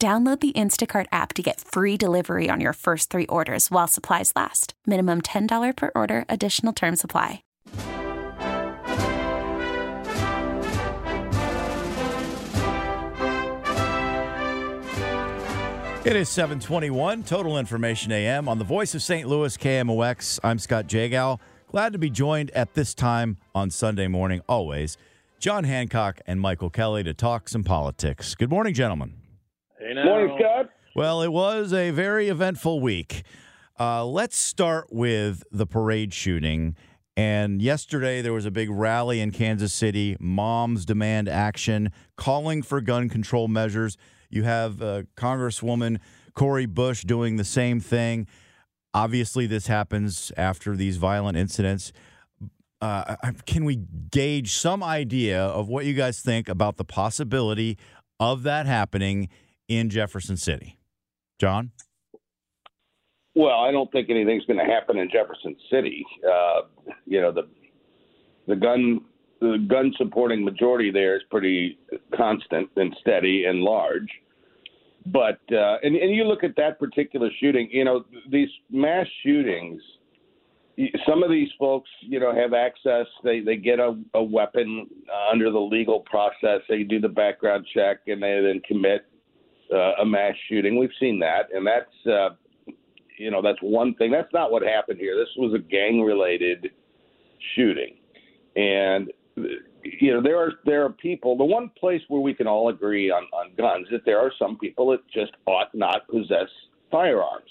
Download the Instacart app to get free delivery on your first three orders while supplies last. Minimum $10 per order, additional term supply. It is 721, Total Information AM on the voice of St. Louis, KMOX. I'm Scott Jagow. Glad to be joined at this time on Sunday morning, always. John Hancock and Michael Kelley to talk some politics. Good morning, gentlemen. Hey now. Morning, Scott. Well, it was a very eventful week. Uh, let's start with the parade shooting. And yesterday there was a big rally in Kansas City. Moms demand action, calling for gun control measures. You have uh, Congresswoman Cori Bush doing the same thing. Obviously, this happens after these violent incidents. Uh, can we gauge some idea of what you guys think about the possibility of that happening in Jefferson City? John? Well, I don't think anything's going to happen in Jefferson City. Uh, you know, the the gun the gun supporting majority there is pretty constant and steady and large. But uh, and and you look at that particular shooting, you know, these mass shootings. Some of these folks, you know, have access. They they get a, a weapon uh, under the legal process. They do the background check, and they then commit uh, a mass shooting. We've seen that, and that's uh, you know that's one thing. That's not what happened here. This was a gang related shooting, and you know there are there are people. The one place where we can all agree on on guns is that there are some people that just ought not possess firearms.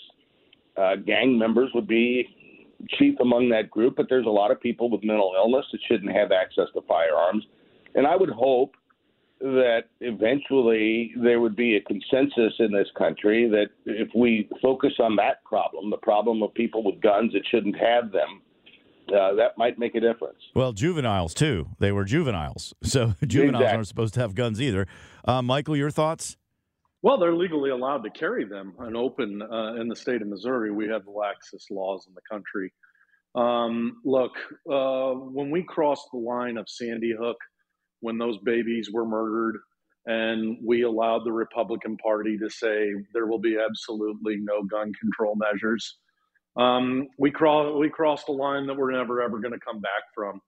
Uh, gang members would be chief among that group, but there's a lot of people with mental illness that shouldn't have access to firearms. And I would hope that eventually there would be a consensus in this country that if we focus on that problem, the problem of people with guns that shouldn't have them, uh, that might make a difference. Well, juveniles too. They were juveniles, so juveniles Exactly. aren't supposed to have guns either. Uh, Michael, your thoughts? Well, they're legally allowed to carry them and open uh, in the state of Missouri. We have the laxest laws in the country. Um, look, uh, when we crossed the line of Sandy Hook, when those babies were murdered, and we allowed the Republican Party to say there will be absolutely no gun control measures, um, we, cro- we crossed a line that we're never ever going to come back from.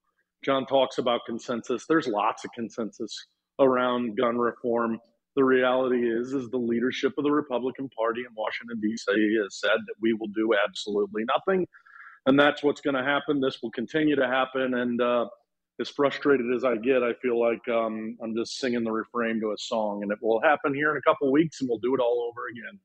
John talks about consensus. There's lots of consensus around gun reform. The reality is, is the leadership of the Republican Party in Washington D.C. has said that we will do absolutely nothing, and that's what's going to happen. This will continue to happen, and uh, as frustrated as I get, I feel like um, I'm just singing the refrain to a song, and it will happen here in a couple weeks, and we'll do it all over again.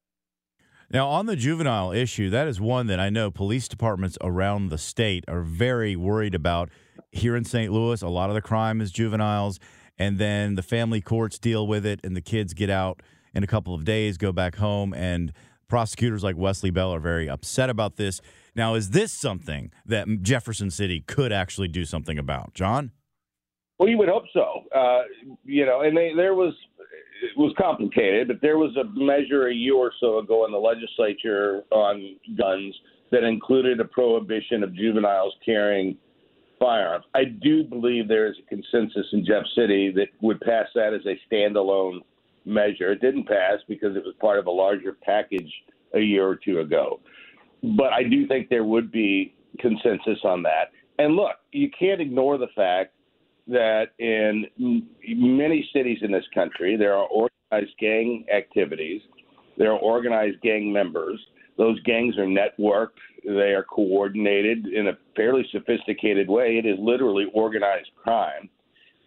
Now, on the juvenile issue, that is one that I know police departments around the state are very worried about. Here in St. Louis, a lot of the crime is juveniles, and then the family courts deal with it, and the kids get out in a couple of days, go back home, and prosecutors like Wesley Bell are very upset about this. Now, is this something that Jefferson City could actually do something about? John? Well, you would hope so. Uh, you know, and they, there was it was complicated, but there was a measure a year or so ago in the legislature on guns that included a prohibition of juveniles carrying firearms. I do believe there is a consensus in Jeff City that would pass that as a standalone measure. It didn't pass because it was part of a larger package a year or two ago. But I do think there would be consensus on that. And look, you can't ignore the fact that in many cities in this country there are organized gang activities there are organized gang members. Those gangs are networked. They are coordinated in a fairly sophisticated way. It is literally organized crime.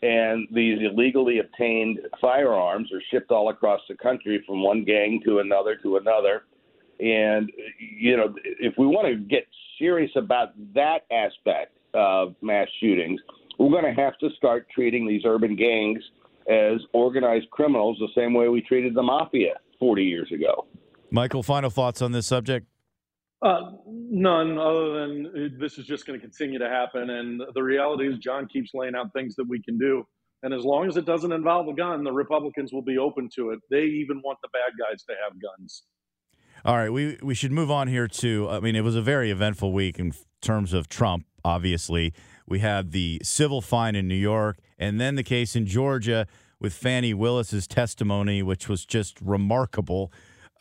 And these illegally obtained firearms are shipped all across the country from one gang to another to another. And, you know, if we want to get serious about that aspect of mass shootings, we're going to have to start treating these urban gangs as organized criminals the same way we treated the mafia 40 years ago. Michael, final thoughts on this subject? Uh, none other than uh, this is just going to continue to happen. And the reality is, John keeps laying out things that we can do. And as long as it doesn't involve a gun, the Republicans will be open to it. They even want the bad guys to have guns. All right, we we should move on here to. I mean, it was a very eventful week in terms of Trump. Obviously, we had the civil fine in New York, and then the case in Georgia with Fani Willis's testimony, which was just remarkable.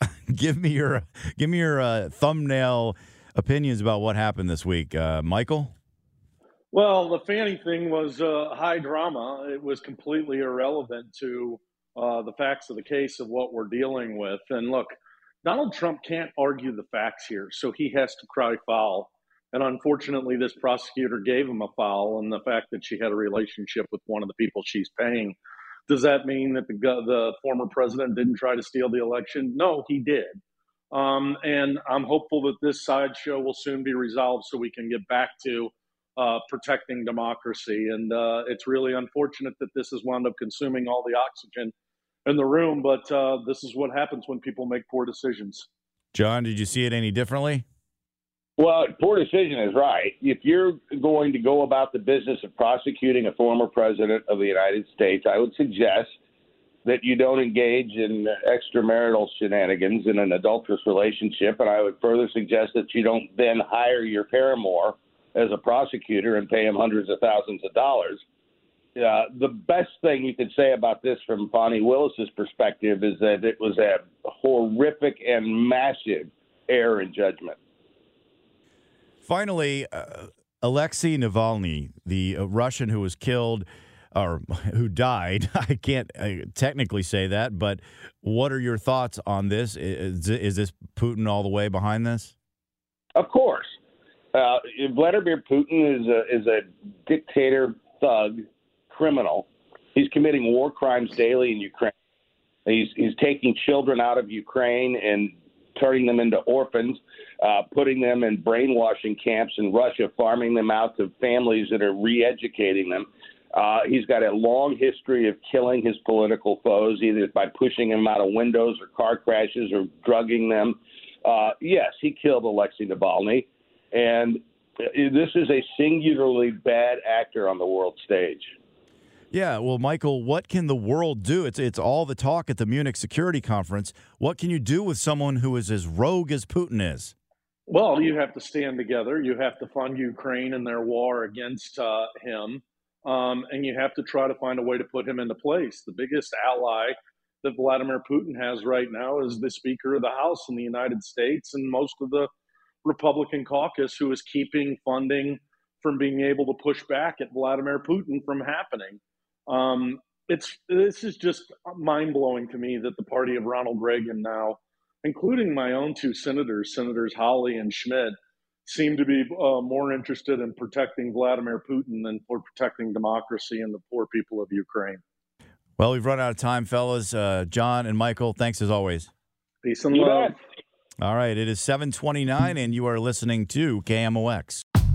give me your give me your uh, thumbnail opinions about what happened this week, uh, Michael. Well, the Fani thing was uh, high drama. It was completely irrelevant to uh, the facts of the case of what we're dealing with. And look, Donald Trump can't argue the facts here, so he has to cry foul. And unfortunately, this prosecutor gave him a foul, and the fact that she had a relationship with one of the people she's paying does that mean that the the former president didn't try to steal the election? No, he did. Um, and I'm hopeful that this sideshow will soon be resolved so we can get back to uh, protecting democracy. And uh, it's really unfortunate that this has wound up consuming all the oxygen in the room, but uh, this is what happens when people make poor decisions. John, did you see it any differently? Well, poor decision is right. If you're going to go about the business of prosecuting a former president of the United States, I would suggest that you don't engage in extramarital shenanigans in an adulterous relationship. And I would further suggest that you don't then hire your paramour as a prosecutor and pay him hundreds of thousands of dollars. Uh, the best thing you could say about this from Fani Willis's perspective is that it was a horrific and massive error in judgment. Finally, uh, Alexei Navalny, the uh, Russian who was killed or who died, I can't uh, technically say that, but what are your thoughts on this? Is, is this Putin all the way behind this? Of course. Uh, Vladimir Putin is a, is a dictator, thug, criminal. He's committing war crimes daily in Ukraine. He's, he's taking children out of Ukraine and turning them into orphans, uh, putting them in brainwashing camps in Russia, farming them out to families that are re educating them. Uh, he's got a long history of killing his political foes, either by pushing them out of windows or car crashes or drugging them. Uh, yes, he killed Alexei Navalny, and this is a singularly bad actor on the world stage. Yeah, well, Michael, what can the world do? It's it's all the talk at the Munich Security Conference. What can you do with someone who is as rogue as Putin is? Well, you have to stand together. You have to fund Ukraine in their war against uh, him, um, and you have to try to find a way to put him into place. The biggest ally that Vladimir Putin has right now is the Speaker of the House in the United States and most of the Republican caucus, who is keeping funding from being able to push back at Vladimir Putin from happening. Um, it's this is just mind blowing to me that the party of Ronald Reagan now, including my own two senators, Senators Hawley and Schmitt, seem to be uh, more interested in protecting Vladimir Putin than for protecting democracy and the poor people of Ukraine. Well, we've run out of time, fellas. Uh, John and Michael, thanks as always. Peace and love. All right, it is 729, and you are listening to KMOX.